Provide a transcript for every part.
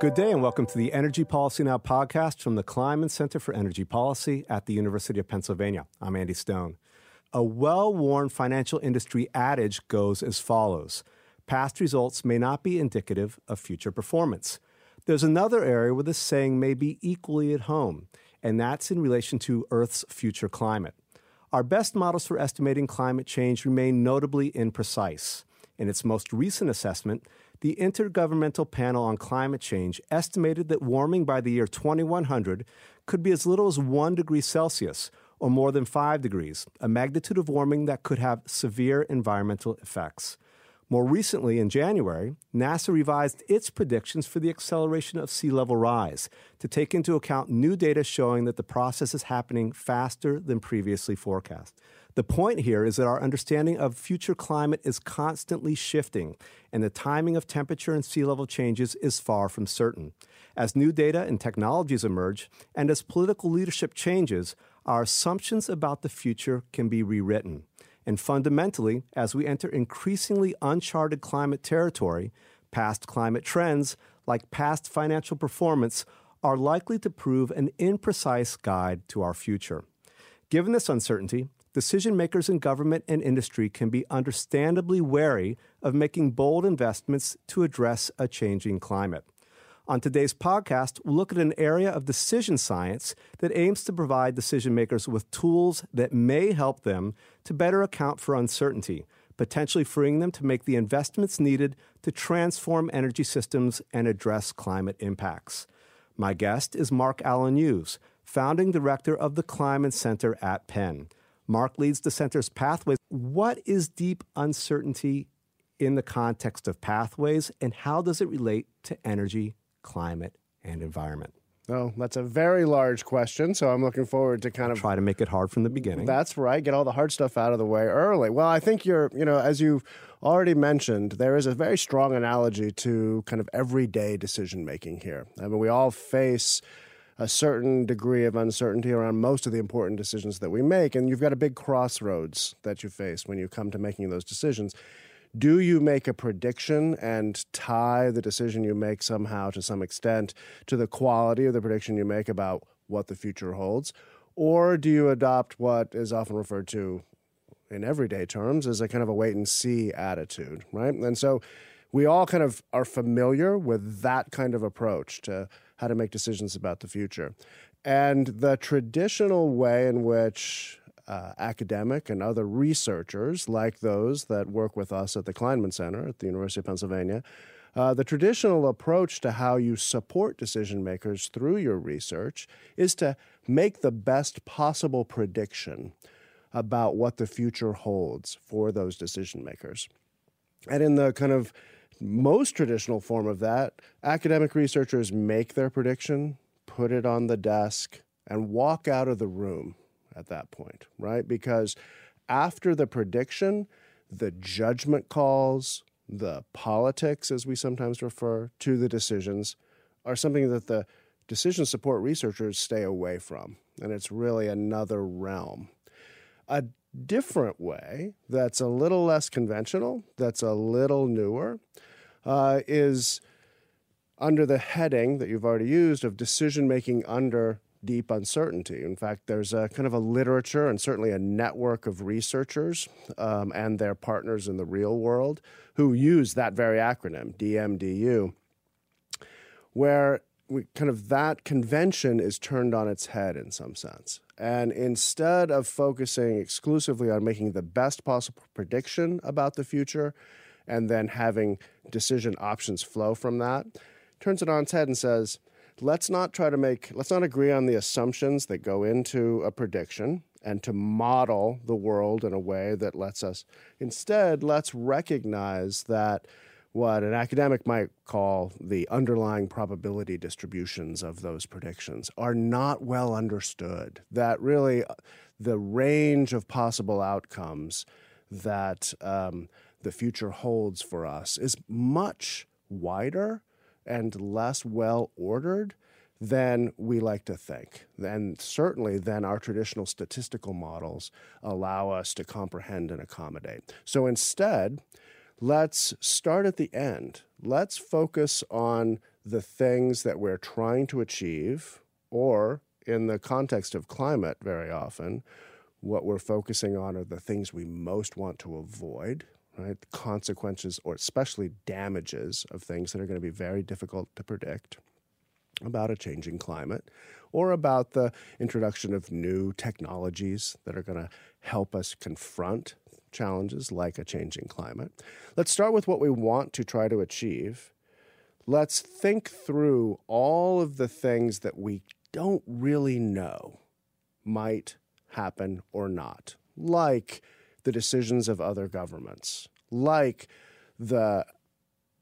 Good day and welcome to the Energy Policy Now podcast from the Kleinman Center for Energy Policy at the University of Pennsylvania. I'm Andy Stone. A well worn financial industry adage goes as follows Past results may not be indicative of future performance. There's another area where this saying may be equally at home, and that's in relation to Earth's future climate. Our best models for estimating climate change remain notably imprecise. In its most recent assessment, the Intergovernmental Panel on Climate Change estimated that warming by the year 2100 could be as little as 1 degree Celsius or more than 5 degrees, a magnitude of warming that could have severe environmental effects. More recently, in January, NASA revised its predictions for the acceleration of sea level rise to take into account new data showing that the process is happening faster than previously forecast. The point here is that our understanding of future climate is constantly shifting, and the timing of temperature and sea level changes is far from certain. As new data and technologies emerge, and as political leadership changes, our assumptions about the future can be rewritten. And fundamentally, as we enter increasingly uncharted climate territory, past climate trends, like past financial performance, are likely to prove an imprecise guide to our future. Given this uncertainty, decision makers in government and industry can be understandably wary of making bold investments to address a changing climate. On today's podcast, we'll look at an area of decision science that aims to provide decision makers with tools that may help them to better account for uncertainty, potentially freeing them to make the investments needed to transform energy systems and address climate impacts. My guest is Mark Alan Hughes, founding director of the Kleinman Center at Penn. Mark leads the center's pathways. What is deep uncertainty in the context of pathways, and how does it relate to energy, climate, and environment? Oh, that's a very large question. So I'm looking forward to kind of try to make it hard from the beginning. That's right. Get all the hard stuff out of the way early. Well, I think you're, you know, as you've already mentioned, there is a very strong analogy to kind of everyday decision making here. I mean, we all face a certain degree of uncertainty around most of the important decisions that we make. And you've got a big crossroads that you face when you come to making those decisions. Do you make a prediction and tie the decision you make somehow to some extent to the quality of the prediction you make about what the future holds? Or do you adopt what is often referred to in everyday terms as a kind of a wait and see attitude, right? And so we all kind of are familiar with that kind of approach to how to make decisions about the future. And the traditional way in which uh, academic and other researchers, like those that work with us at the Kleinman Center at the University of Pennsylvania, uh, the traditional approach to how you support decision makers through your research is to make the best possible prediction about what the future holds for those decision makers. And in the kind of most traditional form of that, academic researchers make their prediction, put it on the desk, and walk out of the room at that point, right? Because after the prediction, the judgment calls, the politics, as we sometimes refer to the decisions, are something that the decision support researchers stay away from. And it's really another realm. A different way that's a little less conventional, that's a little newer, uh, is under the heading that you've already used of decision making under deep uncertainty. In fact, there's a kind of a literature and certainly a network of researchers um, and their partners in the real world who use that very acronym, DMDU, where we kind of that convention is turned on its head in some sense. And instead of focusing exclusively on making the best possible prediction about the future and then having decision options flow from that, turns it on its head and says, let's not try to make, let's not agree on the assumptions that go into a prediction and to model the world in a way that lets us, instead, let's recognize that what an academic might call the underlying probability distributions of those predictions are not well understood. That really uh, the range of possible outcomes that um, the future holds for us is much wider and less well ordered than we like to think. And certainly than our traditional statistical models allow us to comprehend and accommodate. So instead, let's start at the end. Let's focus on the things that we're trying to achieve, or in the context of climate, very often, what we're focusing on are the things we most want to avoid, right? Consequences or especially damages of things that are going to be very difficult to predict about a changing climate or about the introduction of new technologies that are going to help us confront challenges like a changing climate. Let's start with what we want to try to achieve. Let's think through all of the things that we don't really know might happen or not, like the decisions of other governments, like the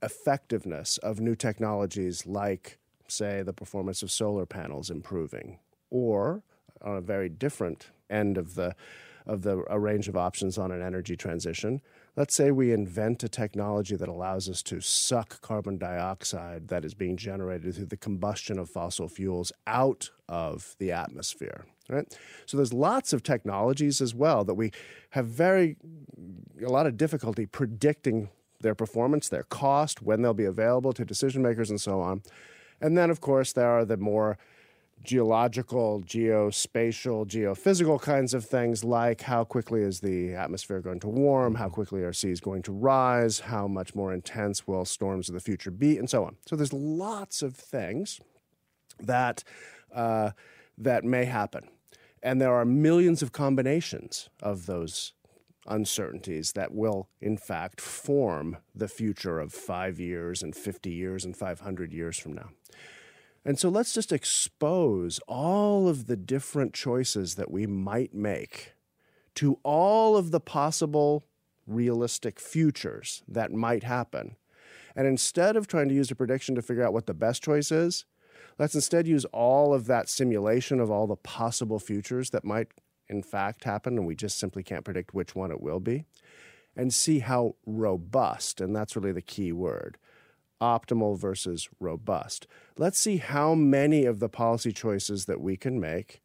effectiveness of new technologies like, say, the performance of solar panels improving, or on a very different end of the of the a range of options on an energy transition. Let's say we invent a technology that allows us to suck carbon dioxide that is being generated through the combustion of fossil fuels out of the atmosphere. Right? So there's lots of technologies as well that we have very a lot of difficulty predicting their performance, their cost, when they'll be available to decision makers, and so on. And then, of course, there are the more geological, geospatial, geophysical kinds of things like how quickly is the atmosphere going to warm, how quickly are seas going to rise, how much more intense will storms of the future be, and so on. So there's lots of things that uh, that may happen, and there are millions of combinations of those uncertainties that will, in fact, form the future of five years and 50 years and 500 years from now. And so let's just expose all of the different choices that we might make to all of the possible realistic futures that might happen. And instead of trying to use a prediction to figure out what the best choice is, let's instead use all of that simulation of all the possible futures that might in fact happen, and we just simply can't predict which one it will be, and see how robust, and that's really the key word, optimal versus robust. Let's see how many of the policy choices that we can make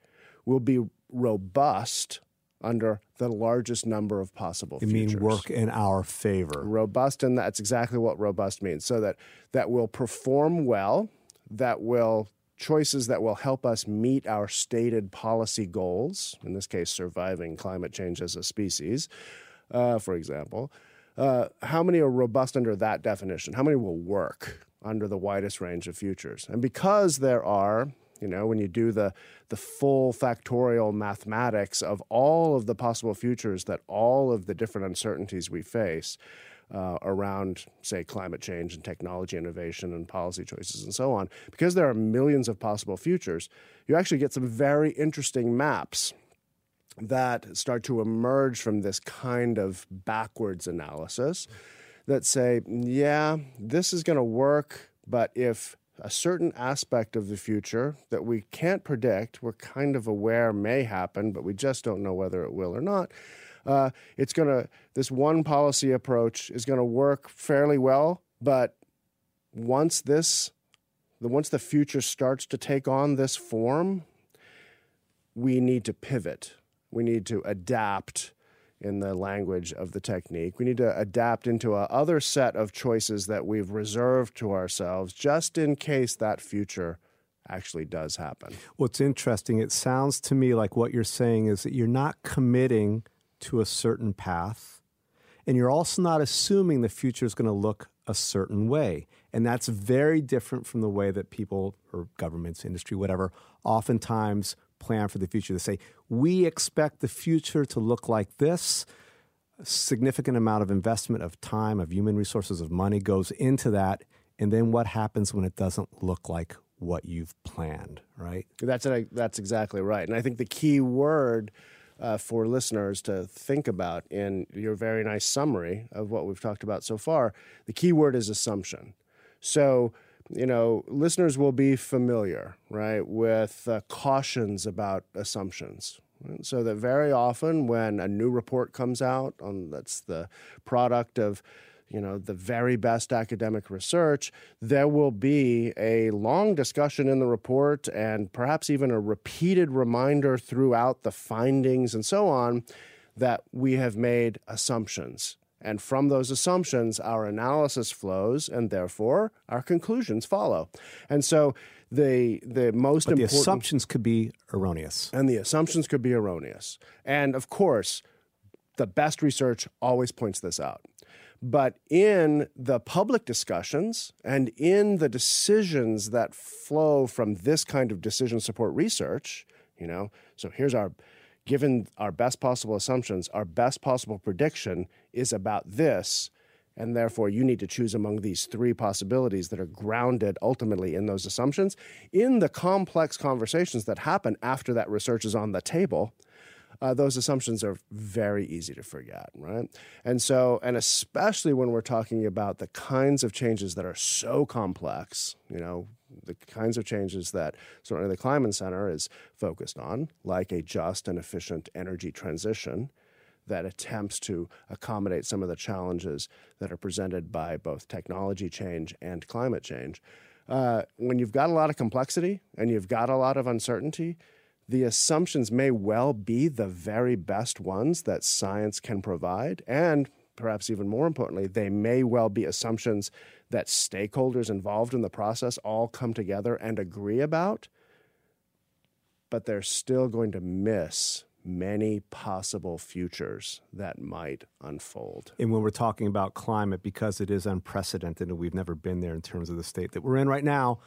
will be robust under the largest number of possible you futures. mean work in our favor robust and that's exactly what robust means so that that will perform well that will choices that will help us meet our stated policy goals, in this case, surviving climate change as a species, uh, for example, uh, how many are robust under that definition? How many will work under the widest range of futures? And because there are, you know, when you do the, the full factorial mathematics of all of the possible futures that all of the different uncertainties we face, uh, around, say, climate change and technology innovation and policy choices and so on, because there are millions of possible futures, you actually get some very interesting maps that start to emerge from this kind of backwards analysis that say, yeah, this is going to work, but if a certain aspect of the future that we can't predict, we're kind of aware may happen, but we just don't know whether it will or not uh, it's going to this one policy approach is going to work fairly well, but once this the once the future starts to take on this form, we need to pivot. We need to adapt in the language of the technique. We need to adapt into a other set of choices that we've reserved to ourselves just in case that future actually does happen. What's interesting, it sounds to me like what you're saying is that you're not committing to a certain path. And you're also not assuming the future is going to look a certain way. And that's very different from the way that people or governments, industry, whatever, oftentimes plan for the future. They say, we expect the future to look like this. A significant amount of investment of time, of human resources, of money goes into that. And then what happens when it doesn't look like what you've planned, right? That's, that's exactly right. And I think the key word uh, for listeners to think about in your very nice summary of what we've talked about so far. The key word is assumption. So, you know, listeners will be familiar, right, with uh, cautions about assumptions. So that very often when a new report comes out on that's the product of you know the very best academic research there will be a long discussion in the report and perhaps even a repeated reminder throughout the findings and so on that we have made assumptions And from those assumptions, our analysis flows, and therefore our conclusions follow. And so the the most but important the assumptions could be erroneous. and the assumptions could be erroneous. And of course, the best research always points this out. But in the public discussions and in the decisions that flow from this kind of decision support research, you know, so here's our given our best possible assumptions, our best possible prediction is about this. And therefore, you need to choose among these three possibilities that are grounded ultimately in those assumptions. In the complex conversations that happen after that research is on the table, uh, those assumptions are very easy to forget, right? And so, and especially when we're talking about the kinds of changes that are so complex, you know, the kinds of changes that certainly the Kleinman Center is focused on, like a just and efficient energy transition that attempts to accommodate some of the challenges that are presented by both technology change and climate change. Uh, when you've got a lot of complexity and you've got a lot of uncertainty, the assumptions may well be the very best ones that science can provide. And perhaps even more importantly, they may well be assumptions that stakeholders involved in the process all come together and agree about, but they're still going to miss many possible futures that might unfold. And when we're talking about climate, because it is unprecedented and we've never been there in terms of the state that we're in right now,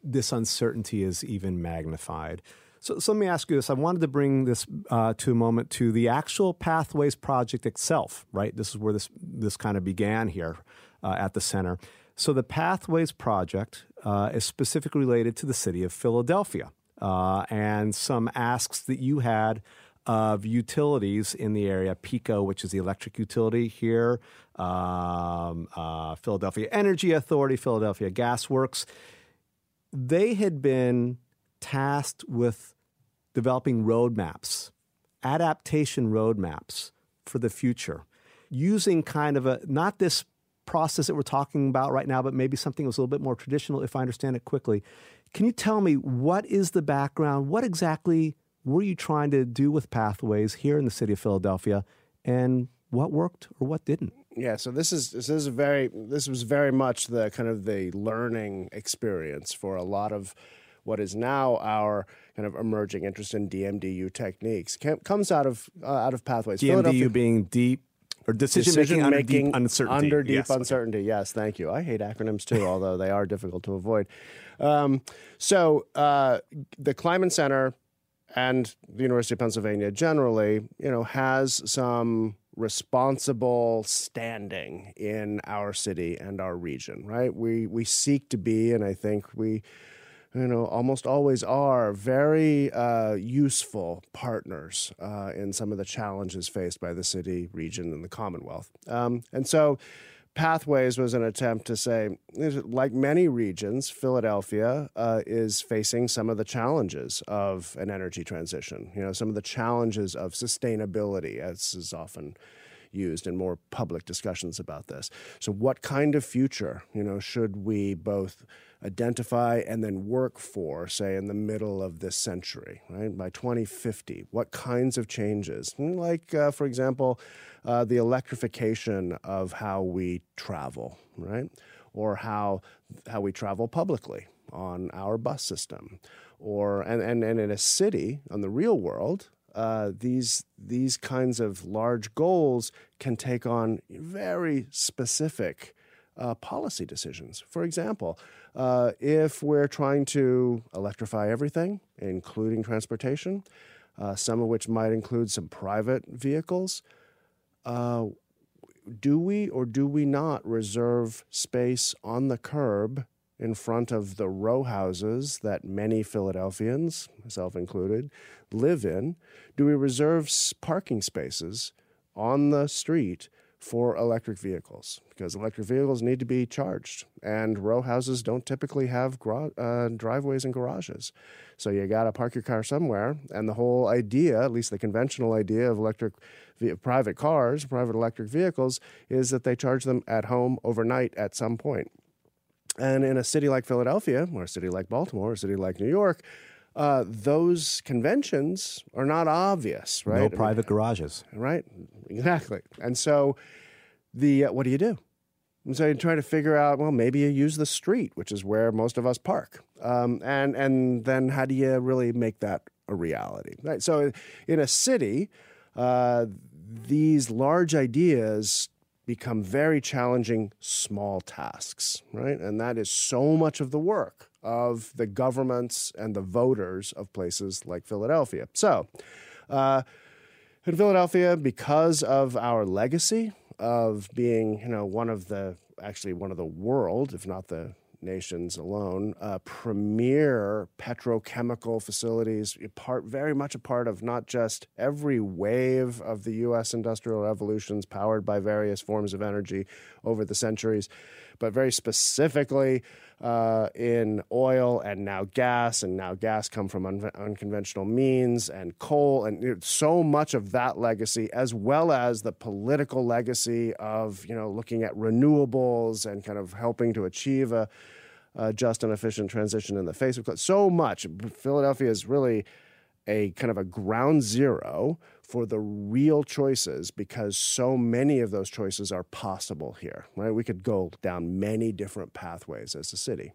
this uncertainty is even magnified. So, so let me ask you this. I wanted to bring this uh, to a moment to the actual Pathways project itself, right? This is where this, this kind of began here uh, at the center. So, the Pathways project uh, is specifically related to the city of Philadelphia uh, and some asks that you had of utilities in the area PECO, which is the electric utility here, um, uh, Philadelphia Energy Authority, Philadelphia Gas Works. They had been tasked with developing roadmaps, adaptation roadmaps for the future, using kind of a not this process that we're talking about right now, but maybe something that was a little bit more traditional, if I understand it quickly. Can you tell me what is the background? What exactly were you trying to do with Pathways here in the city of Philadelphia, and what worked or what didn't? Yeah, so this is this is very this was very much the kind of the learning experience for a lot of what is now our kind of emerging interest in DMDU techniques comes out of uh, out of pathways. DMDU being deep or decision, decision making, making under deep uncertainty. Under deep yes, uncertainty. Yes, thank you. I hate acronyms too, although they are difficult to avoid. Um, so uh, the Kleinman Center and the University of Pennsylvania generally, you know, has some responsible standing in our city and our region, right? We we seek to be, and I think we you know, almost always are very uh, useful partners uh, in some of the challenges faced by the city, region, and the Commonwealth. Um, and so, Pathways was an attempt to say, like many regions, Philadelphia uh, is facing some of the challenges of an energy transition. You know, some of the challenges of sustainability, as is often used in more public discussions about this. So, what kind of future, you know, should we both identify and then work for, say, in the middle of this century, right? By 2050, what kinds of changes? Hmm, like, uh, for example, uh, the electrification of how we travel, right? Or how, how we travel publicly on our bus system. Or, and, and, and in a city, on the real world, uh, these these kinds of large goals can take on very specific uh, policy decisions. For example, uh, if we're trying to electrify everything, including transportation, uh, some of which might include some private vehicles, uh, do we or do we not reserve space on the curb in front of the row houses that many Philadelphians, myself included, live in? Do we reserve parking spaces on the street for electric vehicles? Because electric vehicles need to be charged, and row houses don't typically have uh, driveways and garages. So you got to park your car somewhere. And the whole idea, at least the conventional idea of electric private cars, private electric vehicles, is that they charge them at home overnight at some point. And in a city like Philadelphia, or a city like Baltimore, or a city like New York, uh, those conventions are not obvious, right? No private garages. Right, exactly. And so the uh, what do you do? And so you're trying to figure out, well, maybe you use the street, which is where most of us park. Um, and, and then how do you really make that a reality? Right. So in a city, uh, these large ideas become very challenging small tasks, right? And that is so much of the work of the governments and the voters of places like Philadelphia. So, uh, in Philadelphia, because of our legacy, of being, you know, one of the actually one of the world, if not the nations alone, uh, premier petrochemical facilities, part very much a part of not just every wave of the U.S. industrial revolutions powered by various forms of energy over the centuries, but very specifically uh, in oil and now gas, and now gas come from un- unconventional means and coal, and you know, so much of that legacy, as well as the political legacy of you know looking at renewables and kind of helping to achieve a, a just and efficient transition in the face of so much. Philadelphia is really a kind of a ground zero for the real choices because so many of those choices are possible here, right? We could go down many different pathways as a city.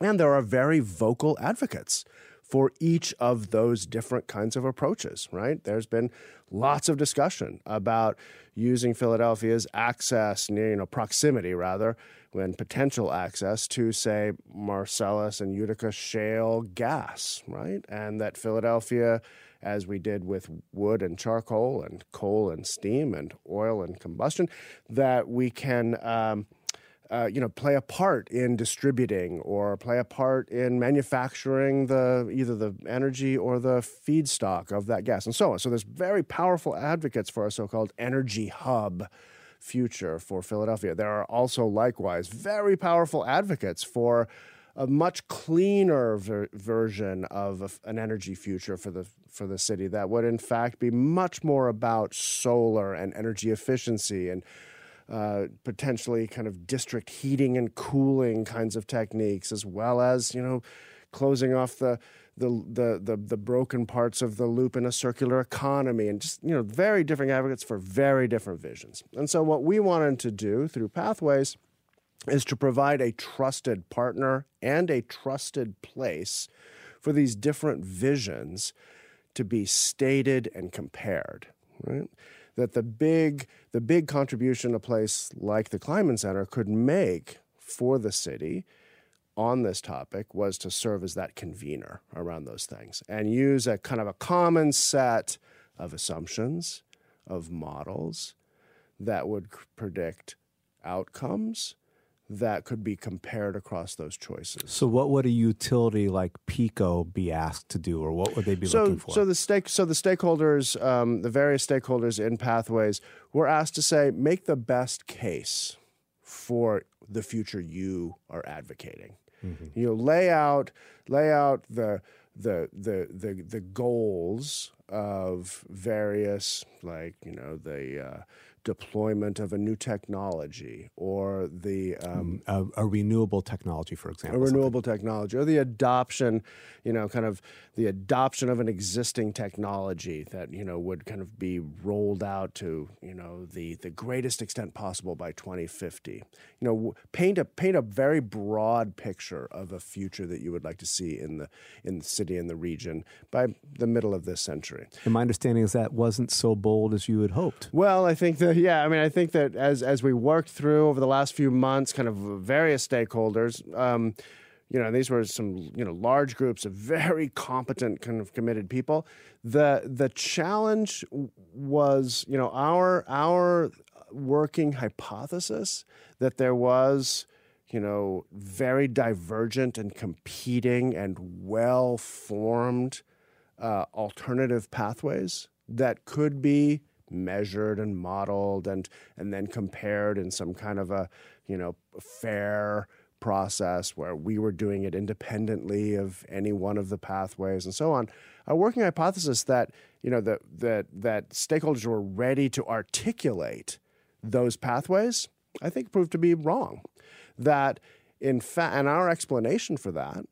And there are very vocal advocates for each of those different kinds of approaches, right? There's been lots of discussion about using Philadelphia's access, near, you know, proximity rather, when potential access to, say, Marcellus and Utica shale gas, right? And that Philadelphia as we did with wood and charcoal and coal and steam and oil and combustion, that we can. Um, uh, you know, play a part in distributing or play a part in manufacturing the either the energy or the feedstock of that gas and so on. So there's very powerful advocates for a so-called energy hub future for Philadelphia. There are also likewise very powerful advocates for a much cleaner ver- version of a, an energy future for the for the city that would in fact be much more about solar and energy efficiency and uh, potentially kind of district heating and cooling kinds of techniques as well as you know closing off the the, the, the, the broken parts of the loop in a circular economy and just you know very different advocates for very different visions and so what we wanted to do through pathways is to provide a trusted partner and a trusted place for these different visions to be stated and compared, right? That the big the big contribution a place like the Kleinman Center could make for the city on this topic was to serve as that convener around those things and use a kind of a common set of assumptions, of models that would predict outcomes that could be compared across those choices. So, what would a utility like PECO be asked to do, or what would they be so, looking for? So the stake, so the stakeholders, um, the various stakeholders in Pathways, were asked to say, make the best case for the future you are advocating. Mm-hmm. You know, lay out, lay out the the the the the goals of various, like you know the. Uh, deployment of a new technology or the um, a, a, renewable technology, for example, a renewable something. technology, or the adoption, you know, kind of the adoption of an existing technology that you know would kind of be rolled out to you know the the greatest extent possible by 2050. You know, paint a paint a very broad picture of a future that you would like to see in the in the city and the region by the middle of this century. And my understanding is that wasn't so bold as you had hoped. Well, I think that yeah, I mean, I think that as as we worked through over the last few months, kind of various stakeholders. Um, you know, these were some you know large groups of very competent, kind of committed people. the The challenge was, you know, our our working hypothesis that there was, you know, very divergent and competing and well formed uh, alternative pathways that could be measured and modeled and and then compared in some kind of a you know fair process where we were doing it independently of any one of the pathways and so on a working hypothesis that you know that that that stakeholders were ready to articulate those pathways i think proved to be wrong that in fact and our explanation for that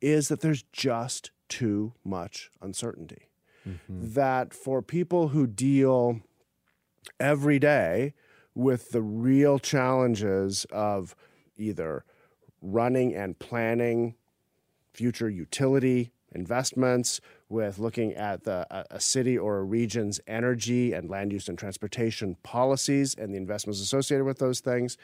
is that there's just too much uncertainty mm-hmm. that for people who deal every day with the real challenges of either running and planning future utility investments, with looking at the, a, a city or a region's energy and land use and transportation policies and the investments associated with those things.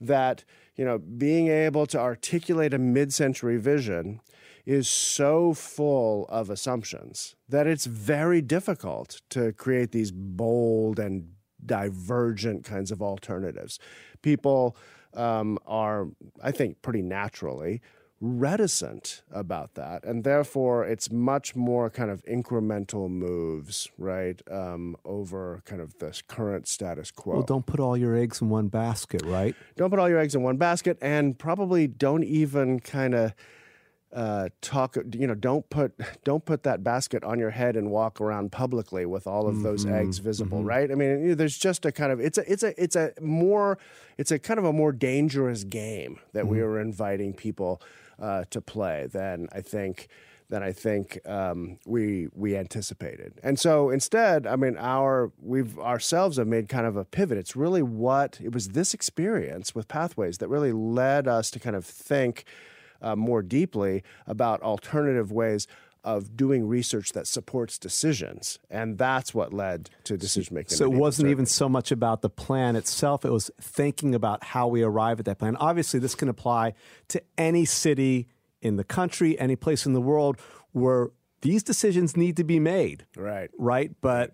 That you know, being able to articulate a mid-century vision is so full of assumptions that it's very difficult to create these bold and divergent kinds of alternatives. People um, are, I think, pretty naturally reticent about that. And therefore, it's much more kind of incremental moves, right, um, over kind of this current status quo. Well, don't put all your eggs in one basket, right? Don't put all your eggs in one basket, and probably don't even kind of uh, talk you know don't put don't put that basket on your head and walk around publicly with all of those mm-hmm. eggs visible mm-hmm. right i mean you know, there's just a kind of it's a it's a it's a more it's a kind of a more dangerous game that mm-hmm. we are inviting people uh, to play than i think than I think um, we we anticipated. And so instead, I mean, our we've ourselves have made kind of a pivot. It's really what it was this experience with Pathways that really led us to kind of think uh, more deeply about alternative ways of doing research that supports decisions. And that's what led to decision making. So it wasn't even so much about the plan itself, it was thinking about how we arrive at that plan. Obviously, this can apply to any city in the country, any place in the world where these decisions need to be made. Right. Right. But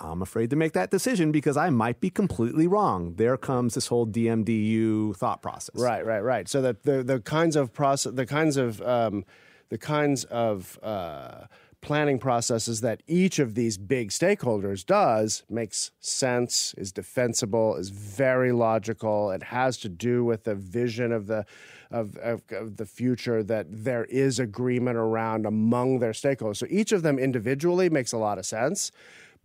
I'm afraid to make that decision because I might be completely wrong. There comes this whole DMDU thought process. Right, right, right. So that the the kinds of process, the kinds of um, the kinds of uh, planning processes that each of these big stakeholders does makes sense, is defensible, is very logical. It has to do with the vision of the of, of, of, the future that there is agreement around among their stakeholders. So each of them individually makes a lot of sense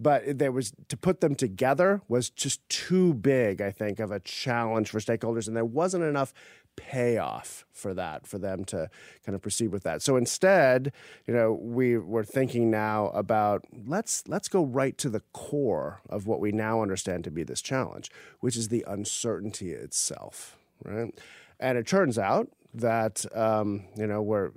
but there was to put them together was just too big, I think, of a challenge for stakeholders, and there wasn't enough payoff for that for them to kind of proceed with that. So instead, you know, we were thinking now about let's let's go right to the core of what we now understand to be this challenge, which is the uncertainty itself, right? And it turns out that um, you know we're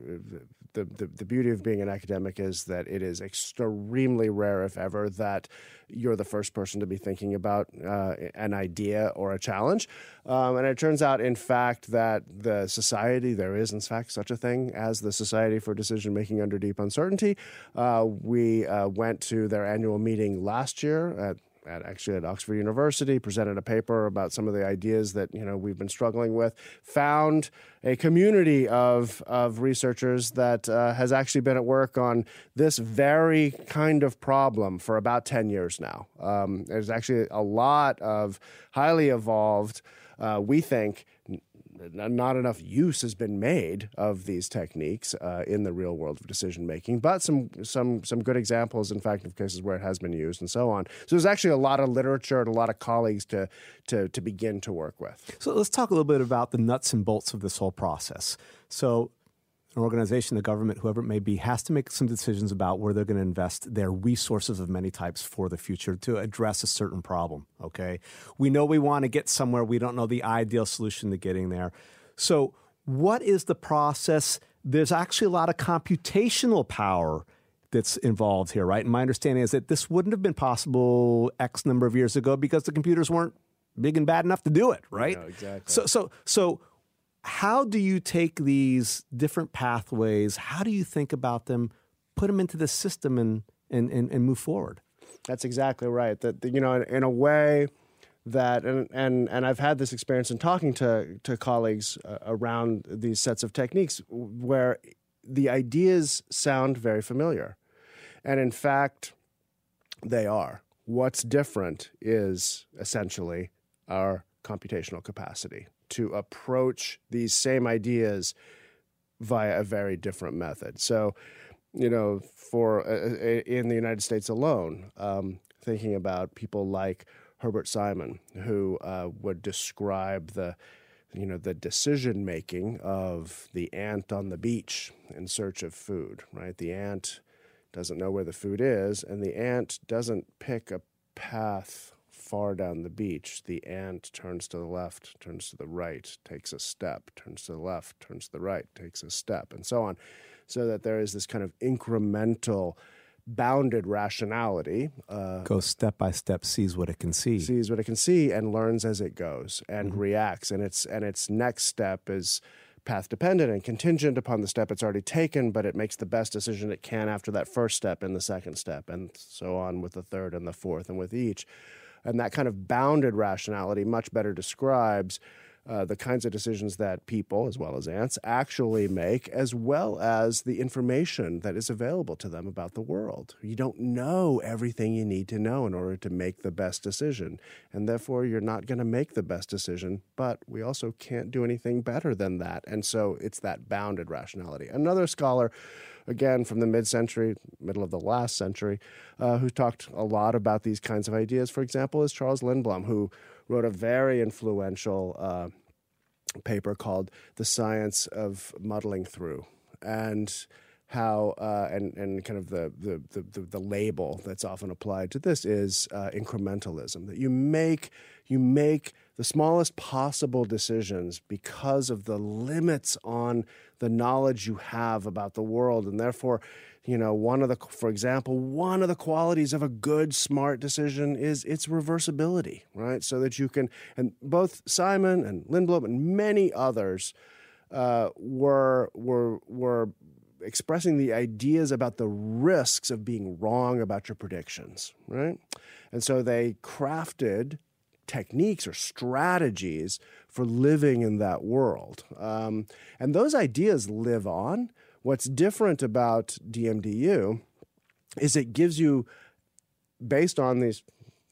the, the, the beauty of being an academic is that it is extremely rare, if ever, that you're the first person to be thinking about uh, an idea or a challenge. Um, and it turns out, in fact, that the society, there is, in fact, such a thing as the Society for Decision Making Under Deep Uncertainty. Uh, we uh, went to their annual meeting last year at at actually at Oxford University, presented a paper about some of the ideas that you know we've been struggling with. Found a community of of researchers that uh, has actually been at work on this very kind of problem for about ten years now. Um, there's actually a lot of highly evolved, uh, we think, not enough use has been made of these techniques uh, in the real world of decision making, but some some some good examples, in fact, of cases where it has been used and so on. So there's actually a lot of literature and a lot of colleagues to to to begin to work with. So let's talk a little bit about the nuts and bolts of this whole process. So an organization, the government, whoever it may be, has to make some decisions about where they're going to invest their resources of many types for the future to address a certain problem. Okay. We know we want to get somewhere. We don't know the ideal solution to getting there. So, what is the process? There's actually a lot of computational power that's involved here, right? And my understanding is that this wouldn't have been possible X number of years ago because the computers weren't big and bad enough to do it, right? No, exactly. So, so, so how do you take these different pathways? How do you think about them, put them into the system, and and and, and move forward? That's exactly right. That you know, in, a way that, and and and I've had this experience in talking to to colleagues uh, around these sets of techniques where the ideas sound very familiar, and in fact, they are. What's different is essentially our computational capacity to approach these same ideas via a very different method. So, you know, for uh, uh, in the United States alone, um, thinking about people like Herbert Simon, who uh, would describe the you know the decision making of the ant on the beach in search of food right the ant doesn't know where the food is and the ant doesn't pick a path far down the beach, the ant turns to the left, turns to the right, takes a step, turns to the left, turns to the right, takes a step, and so on. So that there is this kind of incremental, bounded rationality. Uh, goes step by step, sees what it can see, sees what it can see, and learns as it goes and mm-hmm. reacts. And its and its next step is path dependent and contingent upon the step it's already taken, but it makes the best decision it can after that first step and the second step, and so on with the third and the fourth, and with each. And that kind of bounded rationality much better describes uh, the kinds of decisions that people, as well as ants, actually make, as well as the information that is available to them about the world. You don't know everything you need to know in order to make the best decision, and therefore you're not going to make the best decision, but we also can't do anything better than that. And so it's that bounded rationality. Another scholar again from the mid century, middle of the last century, uh, who talked a lot about these kinds of ideas, for example, is Charles Lindblom, who wrote a very influential uh, paper called "The Science of Muddling Through," and how uh, and and kind of the, the the, the label that's often applied to this is uh, incrementalism that you make you make the smallest possible decisions because of the limits on the knowledge you have about the world. And therefore you know one of the for example one of the qualities of a good smart decision is its reversibility right? So that you can and both simon and lindblom and many others uh, were were were expressing the ideas about the risks of being wrong about your predictions right? And so they crafted techniques or strategies for living in that world. Um, and those ideas live on. What's different about DMDU is it gives you, based on these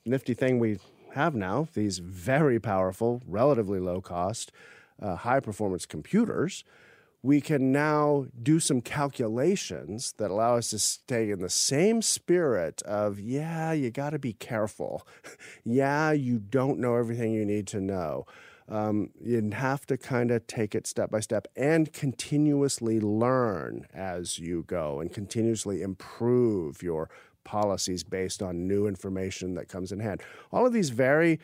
nifty thing we have now, these very powerful, relatively low cost, uh, high performance computers, we can now do some calculations that allow us to stay in the same spirit of, yeah, you got to be careful. yeah, you don't know everything you need to know um, you have to kind of take it step by step and continuously learn as you go and continuously improve your policies based on new information that comes in hand. All of these very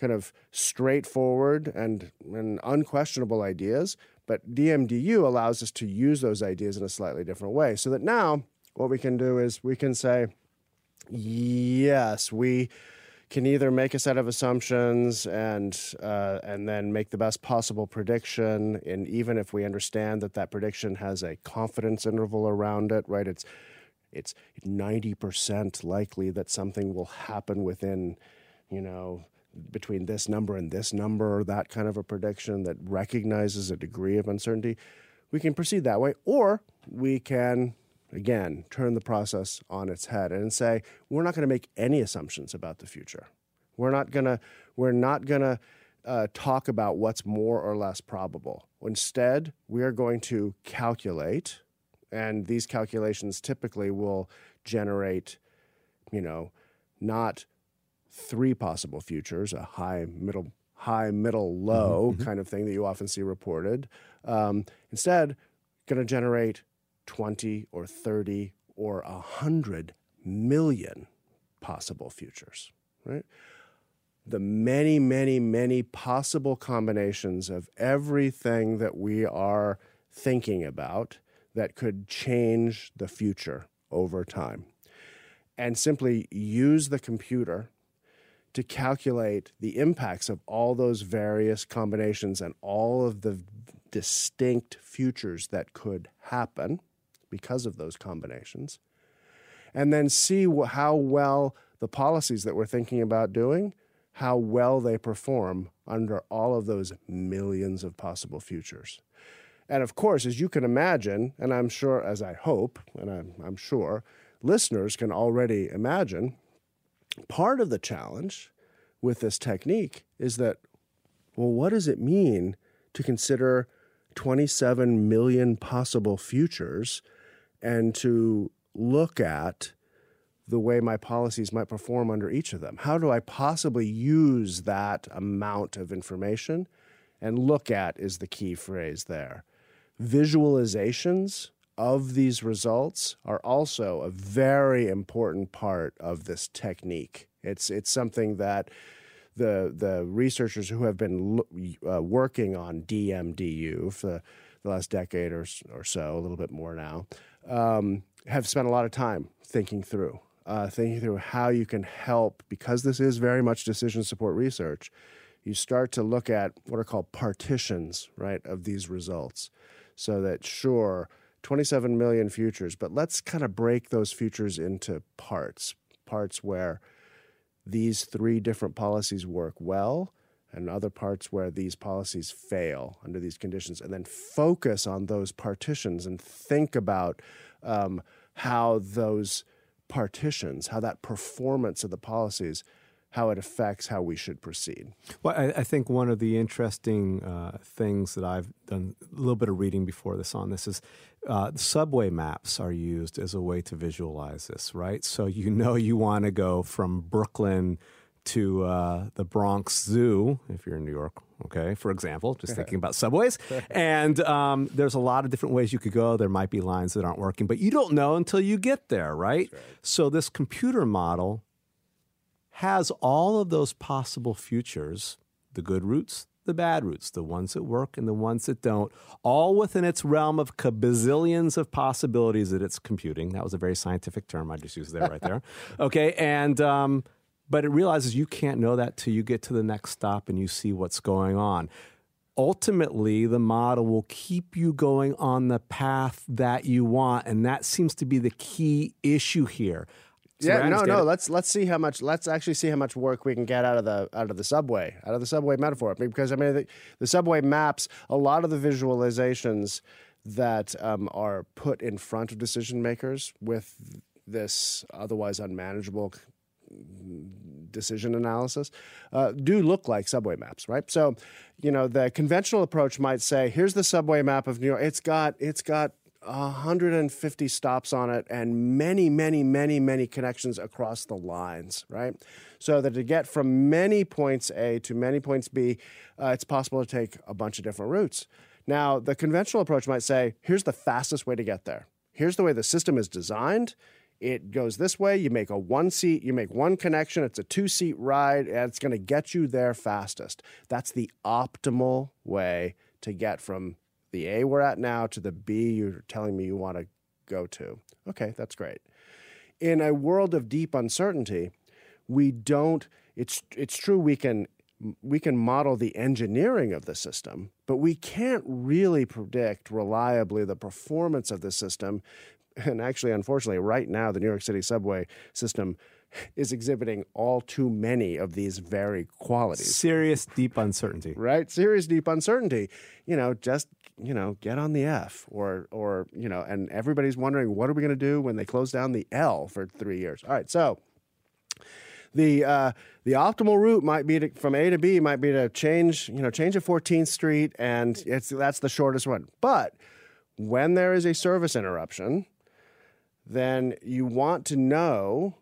kind of straightforward and, and unquestionable ideas, but DMDU allows us to use those ideas in a slightly different way so that now what we can do is we can say, yes, we can either make a set of assumptions and uh, and then make the best possible prediction. And even if we understand that that prediction has a confidence interval around it, right? It's it's ninety percent likely that something will happen within, you know, between this number and this number, or that kind of a prediction that recognizes a degree of uncertainty. We can proceed that way, or we can again, turn the process on its head and say, we're not going to make any assumptions about the future. We're not going to, we're not going to uh, talk about what's more or less probable. Instead, we are going to calculate, and these calculations typically will generate, you know, not three possible futures, a high, middle, high, middle, low mm-hmm. kind of thing that you often see reported. Um, instead, going to generate 20 or 30 or 100 million possible futures, right? The many, many, many possible combinations of everything that we are thinking about that could change the future over time. And simply use the computer to calculate the impacts of all those various combinations and all of the distinct futures that could happen because of those combinations, and then see how well the policies that we're thinking about doing, how well they perform under all of those millions of possible futures. And of course, as you can imagine, and I'm sure, as I hope, and I'm, I'm sure, listeners can already imagine, part of the challenge with this technique is that, well, what does it mean to consider 27 million possible futures and to look at the way my policies might perform under each of them. How do I possibly use that amount of information? And look at is the key phrase there. Visualizations of these results are also a very important part of this technique It's it's something that the the researchers who have been uh, working on DMDU for the, last decade or or so, a little bit more now, um, have spent a lot of time thinking through uh, thinking through how you can help because this is very much decision support research. You start to look at what are called partitions, right, of these results, so that sure. 27 million futures, but let's kind of break those futures into parts, parts where these three different policies work well and other parts where these policies fail under these conditions, and then focus on those partitions and think about um, how those partitions, how that performance of the policies, how it affects how we should proceed. Well, I, I think one of the interesting uh, things that I've done a little bit of reading before this on this is uh, subway maps are used as a way to visualize this, right? So you know you want to go from Brooklyn to uh, the Bronx Zoo, if you're in New York, okay, for example, just thinking about subways. And um, there's a lot of different ways you could go. There might be lines that aren't working, but you don't know until you get there, right? right? So this computer model has all of those possible futures the good routes, the bad routes, the ones that work and the ones that don't, all within its realm of bazillions of possibilities that it's computing. That was a very scientific term I just used there, right there. Okay, and um, but it realizes you can't know that till you get to the next stop and you see what's going on. Ultimately, the model will keep you going on the path that you want, and that seems to be the key issue here. Yeah, no, no. It. Let's let's see how much. Let's actually see how much work we can get out of the out of the subway, out of the subway metaphor. Because I mean, the, the subway maps a lot of the visualizations that um, are put in front of decision makers with this otherwise unmanageable decision analysis uh, do look like subway maps, right? So, you know, the conventional approach might say, "Here's the subway map of New York. It's got it's got 150 stops on it and many, many, many, many connections across the lines, right? So that to get from many points A to many points B, uh, it's possible to take a bunch of different routes. Now, the conventional approach might say, here's the fastest way to get there. Here's the way the system is designed. It goes this way. You make a one seat, you make one connection. It's a two seat ride, and it's going to get you there fastest. That's the optimal way to get from the A we're at now to the B you're telling me you want to go to. Okay, that's great. In a world of deep uncertainty, we don't. It's it's true we can we can model the engineering of the system, but we can't really predict reliably the performance of the system and actually, unfortunately, right now, the New York City subway system is exhibiting all too many of these very qualities. Serious deep uncertainty. right? Serious deep uncertainty. You know, just, you know, get on the F or or, you know, and everybody's wondering what are we going to do when they close down the L for 3 years. All right. So, the uh, the optimal route might be to, from A to B might be to change, you know, change at 14th Street and it's that's the shortest one. But when there is a service interruption, then you want to know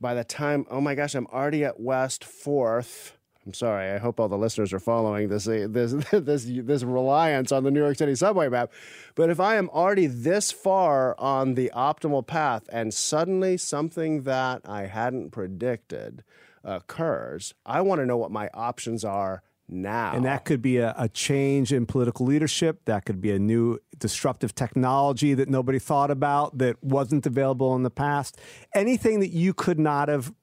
by the time, oh my gosh, I'm already at West 4th. I'm sorry. I hope all the listeners are following this uh, this this this reliance on the New York City subway map. But if I am already this far on the optimal path and suddenly something that I hadn't predicted occurs, I want to know what my options are now. And that could be a, a, change in political leadership. That could be a new disruptive technology that nobody thought about that wasn't available in the past. Anything that you could not have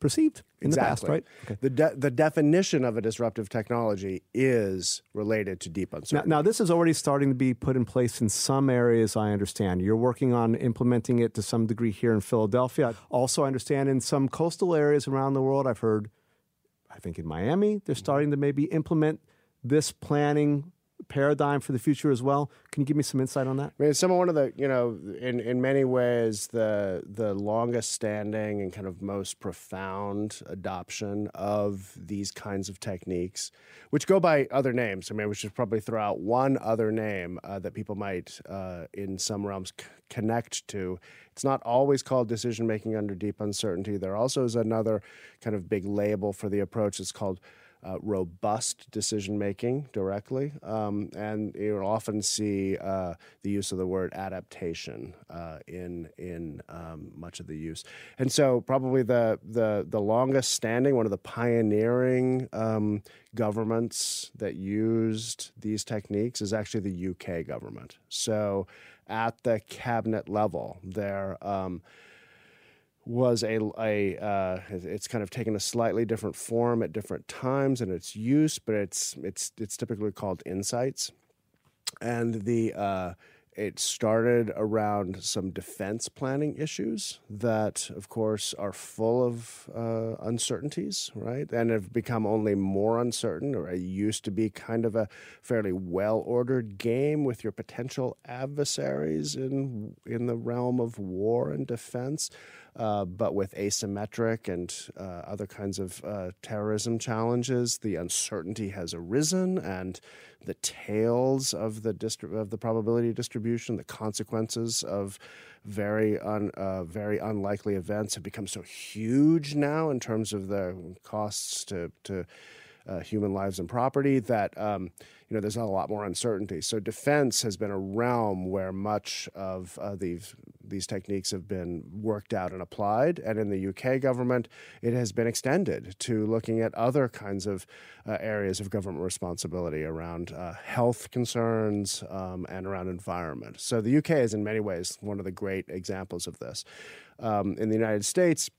perceived in exactly. the past, right? Okay. The, de- the definition of a disruptive technology is related to deep uncertainty. Now, now, this is already starting to be put in place in some areas, I understand. You're working on implementing it to some degree here in Philadelphia. Also, I understand in some coastal areas around the world, I've heard – I think in Miami, they're mm-hmm. starting to maybe implement this planning paradigm for the future as well. Can you give me some insight on that? I mean, some one of the you know, in in many ways, the the longest standing and kind of most profound adoption of these kinds of techniques, which go by other names. I mean, we should probably throw out one other name uh, that people might, uh, in some realms, c- connect to. It's not always called decision making under deep uncertainty. There also is another kind of big label for the approach. It's called uh, robust decision making directly, um, and you'll often see uh, the use of the word adaptation uh, in in um, much of the use. And so, probably the the the longest standing, one of the pioneering um, governments that used these techniques is actually the UK government. So, at the cabinet level, there um, was a, a uh, it's kind of taken a slightly different form at different times in its use, but it's it's it's typically called insights, and the uh, it started around some defense planning issues that, of course, are full of uh, uncertainties, right? And have become only more uncertain, or it used to be kind of a fairly well ordered game with your potential adversaries in, in the realm of war and defense. Uh, but with asymmetric and uh, other kinds of uh, terrorism challenges, the uncertainty has arisen, and the tails of the distri- of the probability distribution, the consequences of very un- uh, very unlikely events have become so huge now in terms of the costs to to uh, human lives and property that um, you know there's not a lot more uncertainty. So defense has been a realm where much of uh, these these techniques have been worked out and applied. And in the UK government, it has been extended to looking at other kinds of uh, areas of government responsibility around uh, health concerns um, and around environment. So the UK is, in many ways, one of the great examples of this. Um, in the United States,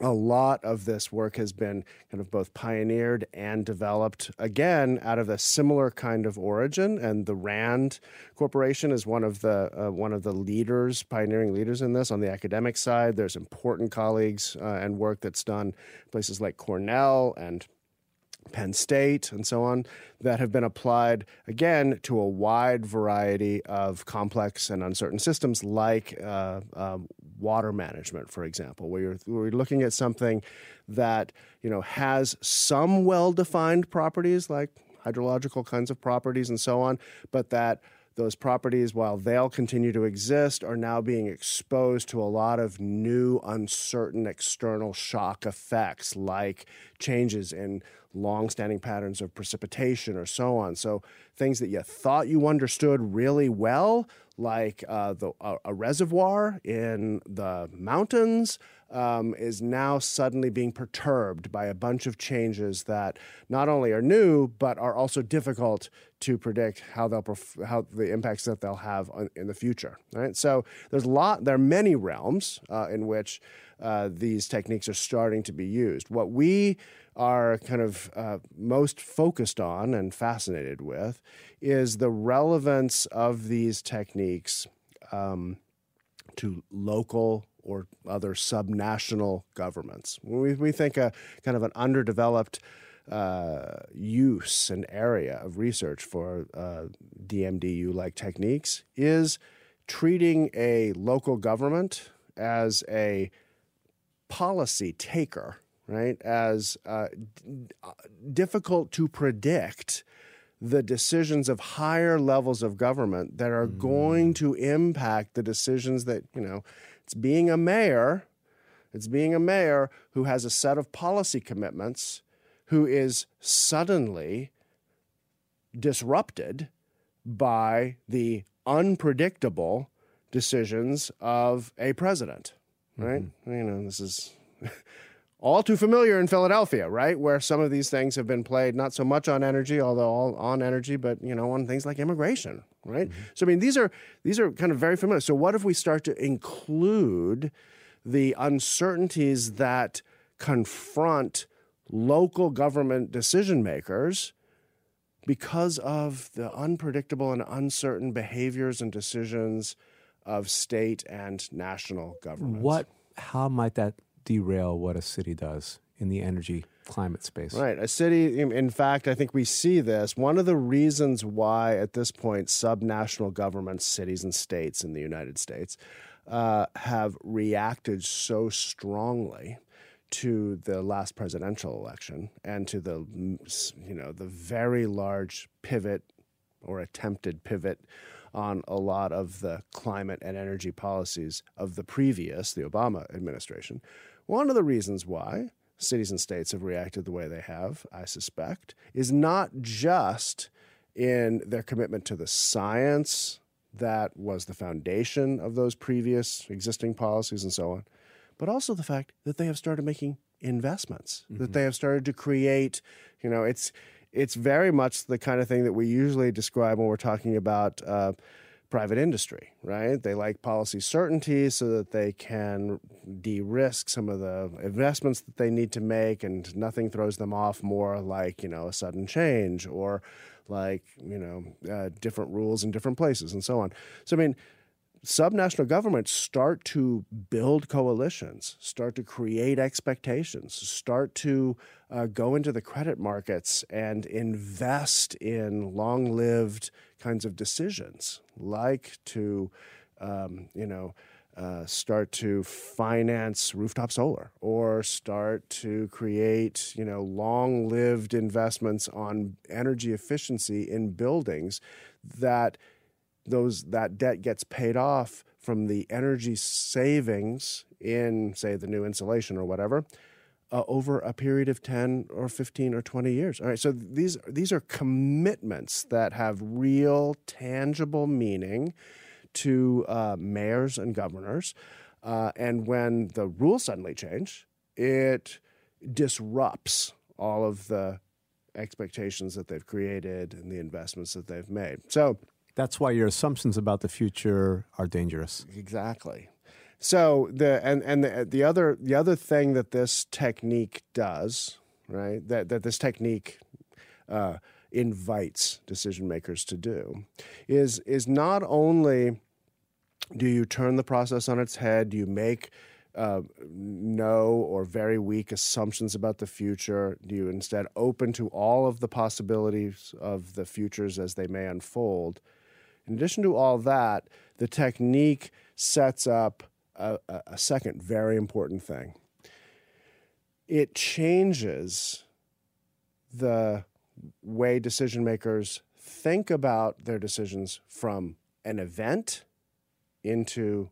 a lot of this work has been kind of both pioneered and developed again out of a similar kind of origin. And the RAND Corporation is one of the uh, one of the leaders pioneering leaders in this. On the academic side there's important colleagues uh, and work that's done places like Cornell and Penn State, and so on, that have been applied again to a wide variety of complex and uncertain systems, like uh, um, water management, for example, where you're, where you're looking at something that you know has some well-defined properties, like hydrological kinds of properties and so on, but that those properties, while they'll continue to exist, are now being exposed to a lot of new, uncertain external shock effects, like changes in long-standing patterns of precipitation or so on. So things that you thought you understood really well, like uh, the, a, a, reservoir in the mountains, um, is now suddenly being perturbed by a bunch of changes that not only are new but are also difficult to predict how they'll perf- how the impacts that they'll have on, in the future. Right. So there's a lot. There are many realms uh, in which uh, these techniques are starting to be used. What we are kind of uh, most focused on and fascinated with is the relevance of these techniques um, to local or other subnational governments. When we, we think a kind of an underdeveloped uh, use and area of research for uh, DMDU like techniques is treating a local government as a policy taker right, as uh, d- difficult to predict the decisions of higher levels of government that are mm. going to impact the decisions that, you know, it's being a mayor, it's being a mayor who has a set of policy commitments who is suddenly disrupted by the unpredictable decisions of a president, right? Mm-hmm. You know, this is all too familiar in Philadelphia, right? Where some of these things have been played not so much on energy, although all on energy, but you know, on things like immigration, right? Mm-hmm. So I mean, these are these are kind of very familiar. So what if we start to include the uncertainties that confront local government decision makers because of the unpredictable and uncertain behaviors and decisions of state and national governments? What how might that derail what a city does in the energy climate space. Right. A city, in fact, I think we see this. One of the reasons why, at this point, subnational governments, cities, and states in the United States uh, have reacted so strongly to the last presidential election and to the you know the very large pivot or attempted pivot on a lot of the climate and energy policies of the previous the Obama administration one of the reasons why cities and states have reacted the way they have, I suspect, is not just in their commitment to the science that was the foundation of those previous existing policies and so on, but also the fact that they have started making investments, mm-hmm. that they have started to create, you know, it's it's very much the kind of thing that we usually describe when we're talking about uh, private industry, right? They like policy certainty so that they can de risk some of the investments that they need to make and nothing throws them off more like, you know, a sudden change or like, you know, uh, different rules in different places and so on. So, I mean, subnational governments start to build coalitions, start to create expectations, start to uh, go into the credit markets and invest in long lived kinds of decisions, like to, um, you know, uh, start to finance rooftop solar or start to create you know long-lived investments on energy efficiency in buildings that those that debt gets paid off from the energy savings in say the new insulation or whatever uh, over a period of 10 or 15 or 20 years. All right, so these these are commitments that have real tangible meaning to uh, mayors and governors. Uh, and when the rules suddenly change, it disrupts all of the expectations that they've created and the investments that they've made. So that's why your assumptions about the future are dangerous. Exactly. So the and and the, the other the other thing that this technique does, right? That that this technique uh, invites decision makers to do, is is not only do you turn the process on its head, do you make uh, no or very weak assumptions about the future? Do you instead open to all of the possibilities of the futures as they may unfold? In addition to all that, the technique sets up a, a second very important thing. It changes the way decision makers think about their decisions from an event into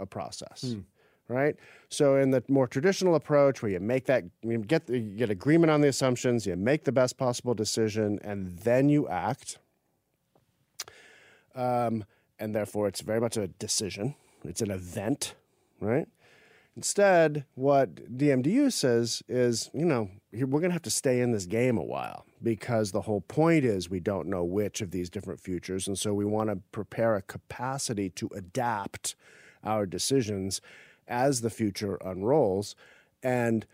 a process. Hmm. Right, so in the more traditional approach, where you make that, you get you get agreement on the assumptions, you make the best possible decision, and then you act. Um, and therefore, it's very much a decision. It's an event right? Instead, what DMDU says is, you know, we're going to have to stay in this game a while because the whole point is we don't know which of these different futures. And so we want to prepare a capacity to adapt our decisions as the future unrolls. And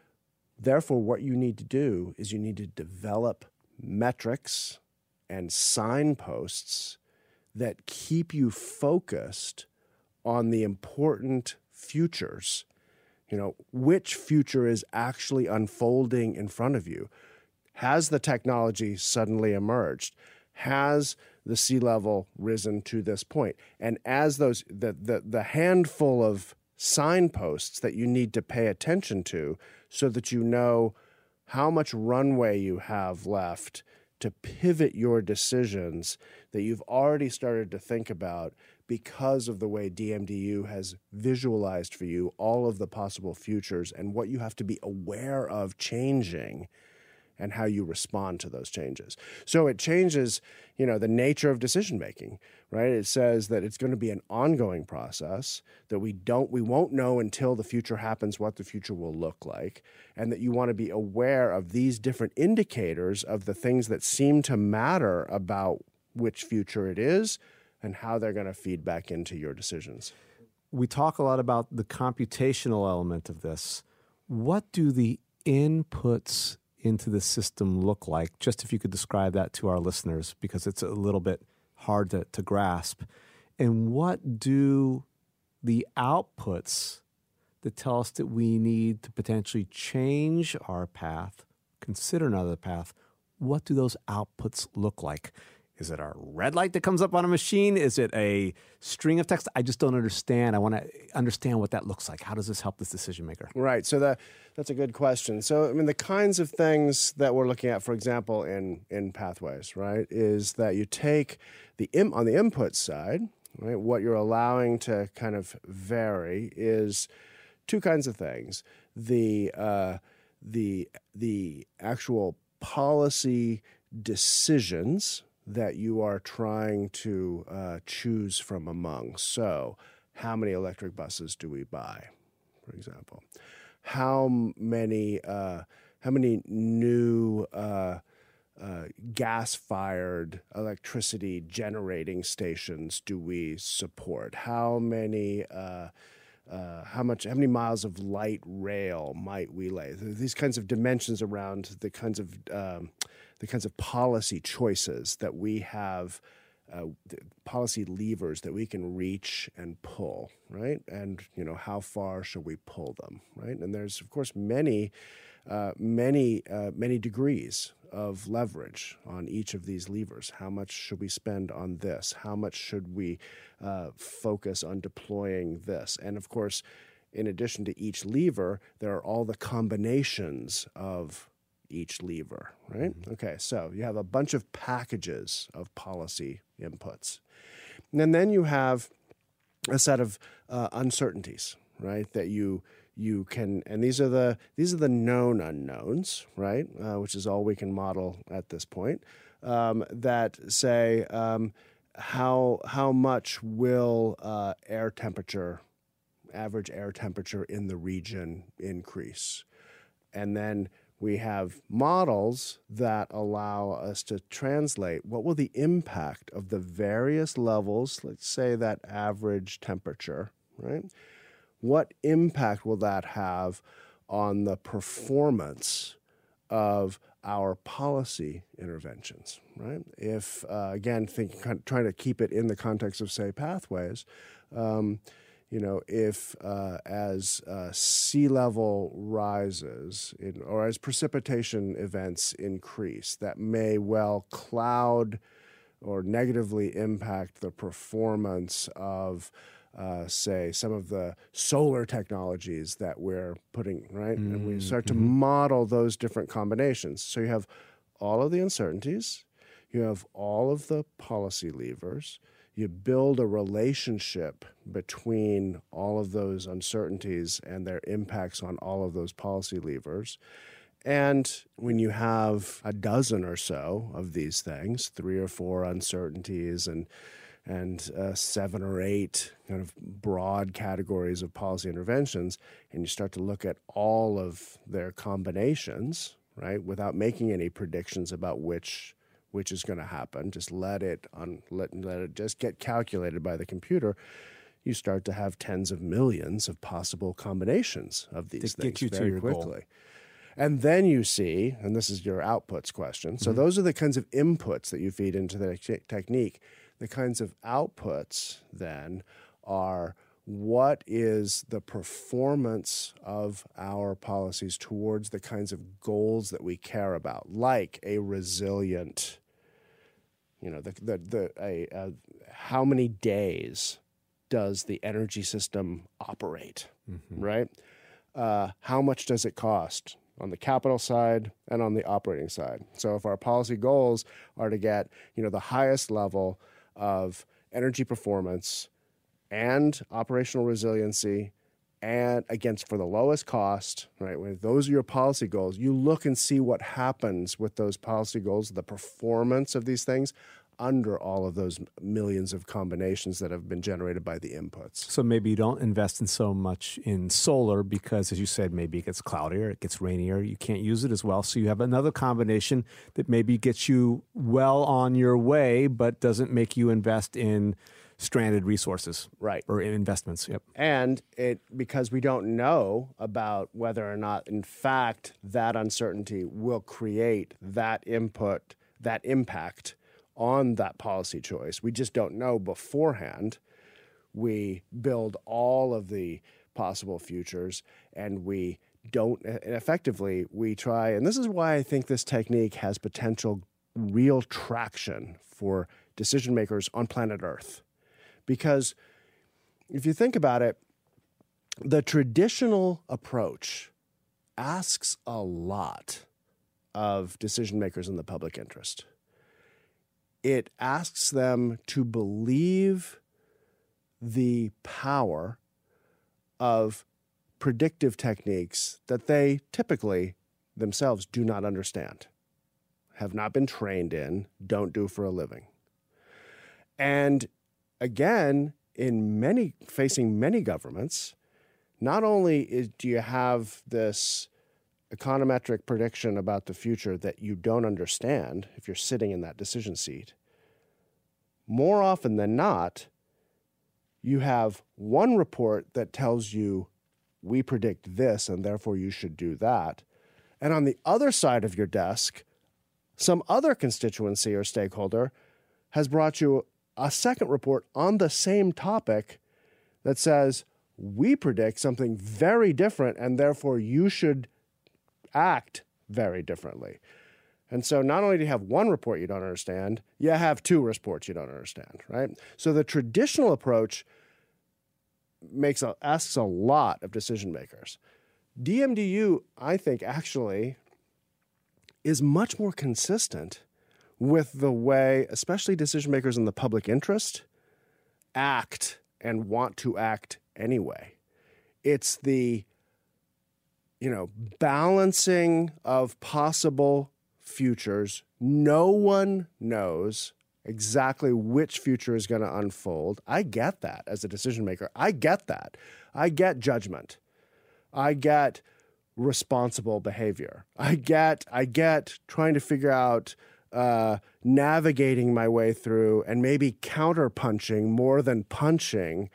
therefore, what you need to do is you need to develop metrics and signposts that keep you focused on the important futures. You know, which future is actually unfolding in front of you? Has the technology suddenly emerged? Has the sea level risen to this point? And as those the, the, the handful of signposts that you need to pay attention to so that you know how much runway you have left to pivot your decisions that you've already started to think about because of the way DMDU has visualized for you all of the possible futures and what you have to be aware of changing and how you respond to those changes. So it changes, you know, the nature of decision making, right? It says that it's going to be an ongoing process that we don't we won't know until the future happens what the future will look like and that you want to be aware of these different indicators of the things that seem to matter about which future it is and how they're going to feed back into your decisions. We talk a lot about the computational element of this. What do the inputs into the system look like? Just if you could describe that to our listeners, because it's a little bit hard to, to grasp. And what do the outputs that tell us that we need to potentially change our path, consider another path, what do those outputs look like? Is it a red light that comes up on a machine? Is it a string of text? I just don't understand. I want to understand what that looks like. How does this help this decision maker? Right. So that that's a good question. So I mean, the kinds of things that we're looking at, for example, in in pathways, right, is that you take the Im- on the input side, right, what you're allowing to kind of vary is two kinds of things. The uh, the the actual policy decisions that you are trying to uh, choose from among. So, how many electric buses do we buy, for example? How many uh, how many new uh, uh gas-fired electricity generating stations do we support? How many uh, uh, how much how many miles of light rail might we lay these kinds of dimensions around the kinds of um, the kinds of policy choices that we have uh, policy levers that we can reach and pull right and you know how far should we pull them right and there's of course many uh, many uh, many degrees of leverage on each of these levers. How much should we spend on this? How much should we uh, focus on deploying this? And of course, in addition to each lever, there are all the combinations of each lever, right? Mm-hmm. Okay, so you have a bunch of packages of policy inputs. And then you have a set of uh, uncertainties, right? That you you can and these are the these are the known unknowns right uh, which is all we can model at this point um, that say um, how how much will uh, air temperature average air temperature in the region increase and then we have models that allow us to translate what will the impact of the various levels let's say that average temperature right what impact will that have on the performance of our policy interventions, right? If, uh, again, think, trying to keep it in the context of, say, pathways, um, you know, if uh, as uh, sea level rises in, or as precipitation events increase, that may well cloud or negatively impact the performance of uh, say some of the solar technologies that we're putting right mm-hmm. and we start to mm-hmm. model those different combinations so you have all of the uncertainties you have all of the policy levers you build a relationship between all of those uncertainties and their impacts on all of those policy levers. And when you have a dozen or so of these things, three or four uncertainties and and uh, seven or eight kind of broad categories of policy interventions, and you start to look at all of their combinations, right, without making any predictions about which which is going to happen. Just let it on let, let it just get calculated by the computer. You start to have tens of millions of possible combinations of these to things very quickly. Goal. And then you see, and this is your outputs question. So mm-hmm. those are the kinds of inputs that you feed into the technique the kinds of outputs then are what is the performance of our policies towards the kinds of goals that we care about, like a resilient, you know, the, the, the a, a, how many days does the energy system operate, mm-hmm. right? Uh, how much does it cost on the capital side and on the operating side? So if our policy goals are to get, you know, the highest level of energy performance and operational resiliency and against for the lowest cost, right? When those are your policy goals, you look and see what happens with those policy goals, the performance of these things under all of those millions of combinations that have been generated by the inputs. So maybe you don't invest in so much in solar because, as you said, maybe it gets cloudier, it gets rainier, you can't use it as well. So you have another combination that maybe gets you well on your way, but doesn't make you invest in stranded resources right or investments yep and it because we don't know about whether or not in fact that uncertainty will create that input that impact on that policy choice. We just don't know beforehand. We build all of the possible futures and we don't effectively we try and this is why I think this technique has potential real traction for decision makers on planet Earth. Because if you think about it, the traditional approach asks a lot of decision makers in the public interest it asks them to believe the power of predictive techniques that they typically themselves do not understand, have not been trained in, don't do for a living. And again, in many facing many governments, not only is, do you have this econometric prediction about the future that you don't understand if you're sitting in that decision seat, more often than not, you have one report that tells you we predict this and therefore you should do that. And on the other side of your desk, some other constituency or stakeholder has brought you a second report on the same topic that says we predict something very different and therefore you should act very differently. And so not only do you have one report you don't understand, you have two reports you don't understand, right? So the traditional approach makes a, asks a lot of decision makers. DMDU, I think, actually is much more consistent with the way, especially decision makers in the public interest, act and want to act anyway. It's the you know, balancing of possible futures. No one knows exactly which future is going to unfold. I get that as a decision maker. I get that. I get judgment. I get responsible behavior. I get I get trying to figure out uh, navigating my way through and maybe counterpunching more than punching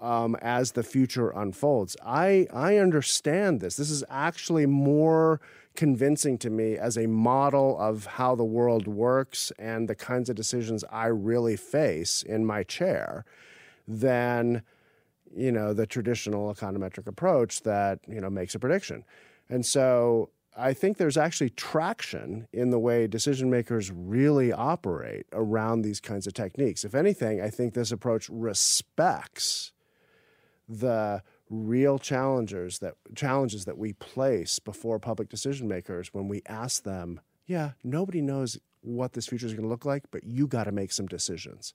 um, as the future unfolds. I I understand this. This is actually more convincing to me as a model of how the world works and the kinds of decisions I really face in my chair than you know the traditional econometric approach that you know makes a prediction. And so I think there's actually traction in the way decision makers really operate around these kinds of techniques. If anything, I think this approach respects the real challenges that challenges that we place before public decision makers when we ask them, yeah, nobody knows what this future is going to look like, but you got to make some decisions.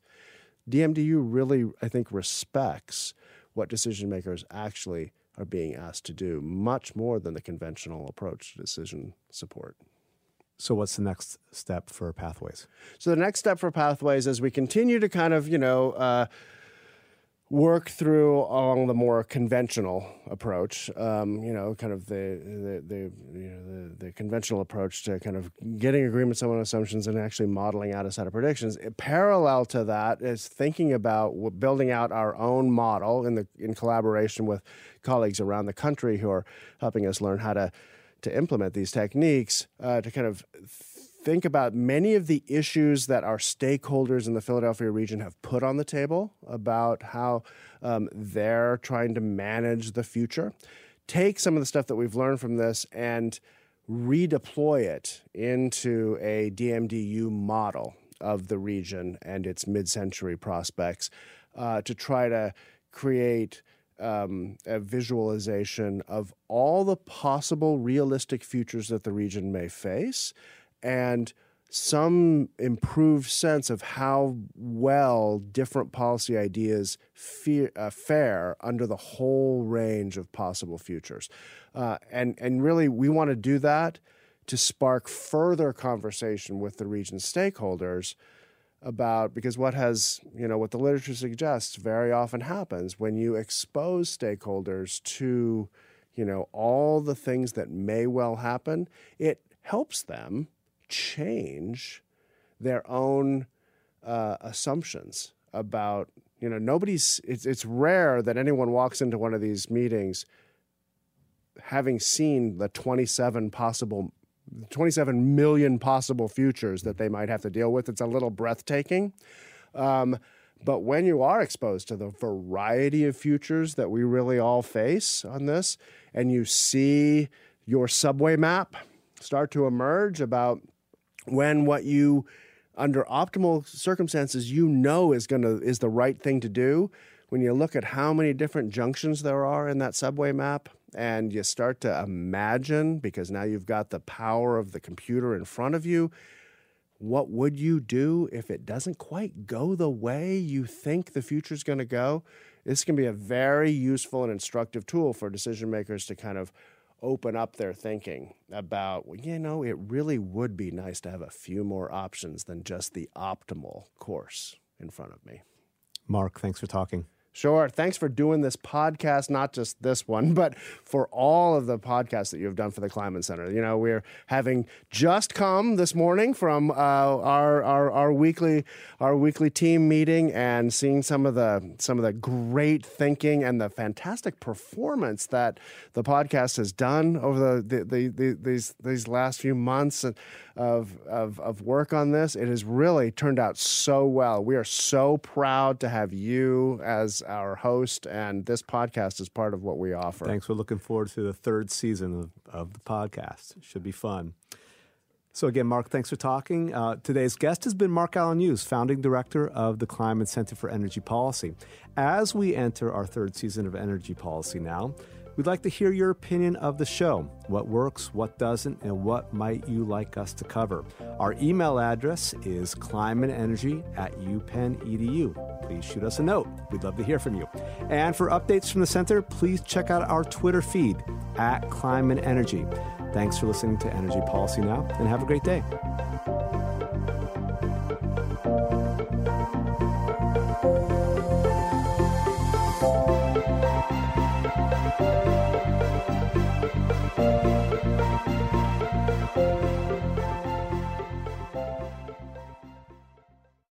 DMDU really, I think, respects what decision makers actually are being asked to do, much more than the conventional approach to decision support. So, what's the next step for Pathways? So, the next step for Pathways is we continue to kind of, you know, uh, work through along the more conventional approach, um, you know, kind of the the the, you know, the, the conventional approach to kind of getting agreements on assumptions and actually modeling out a set of predictions. Parallel to that is thinking about building out our own model in the in collaboration with colleagues around the country who are helping us learn how to to implement these techniques uh, to kind of think about many of the issues that our stakeholders in the Philadelphia region have put on the table about how um, they're trying to manage the future. Take some of the stuff that we've learned from this and redeploy it into a DMDU model of the region and its mid century prospects uh, to try to create um, a visualization of all the possible realistic futures that the region may face and some improved sense of how well different policy ideas fe- uh, fare under the whole range of possible futures. Uh, and, and really, we want to do that to spark further conversation with the region's stakeholders about because what has you know what the literature suggests very often happens when you expose stakeholders to you know all the things that may well happen it helps them change their own uh, assumptions about you know nobody's it's, it's rare that anyone walks into one of these meetings having seen the 27 possible 27 million possible futures that they might have to deal with. It's a little breathtaking. Um, but when you are exposed to the variety of futures that we really all face on this and you see your subway map start to emerge about when what you under optimal circumstances you know is going to is the right thing to do when you look at how many different junctions there are in that subway map and you start to imagine because now you've got the power of the computer in front of you what would you do if it doesn't quite go the way you think the future is going to go? This can be a very useful and instructive tool for decision makers to kind of open up their thinking about, well, you know, it really would be nice to have a few more options than just the optimal course in front of me. Mark, thanks for talking. Sure. Thanks for doing this podcast, not just this one, but for all of the podcasts that you have done for the Kleinman Center. You know, we're having just come this morning from uh, our, our our weekly our weekly team meeting and seeing some of the some of the great thinking and the fantastic performance that the podcast has done over the, the, the, the these these last few months of, of of work on this. It has really turned out so well. We are so proud to have you as our host, and this podcast is part of what we offer. Thanks. We're looking forward to the third season of, of the podcast. Should be fun. So, again, Mark, thanks for talking. Uh, today's guest has been Mark Alan Hughes, founding director of the Kleinman Center for Energy Policy. As we enter our third season of energy policy now, We'd like to hear your opinion of the show. What works, what doesn't, and what might you like us to cover? Our email address is kleinmanenergy at upenn.edu. Please shoot us a note. We'd love to hear from you. And for updates from the center, please check out our Twitter feed at Kleinman Energy. Thanks for listening to Energy Policy Now, and have a great day.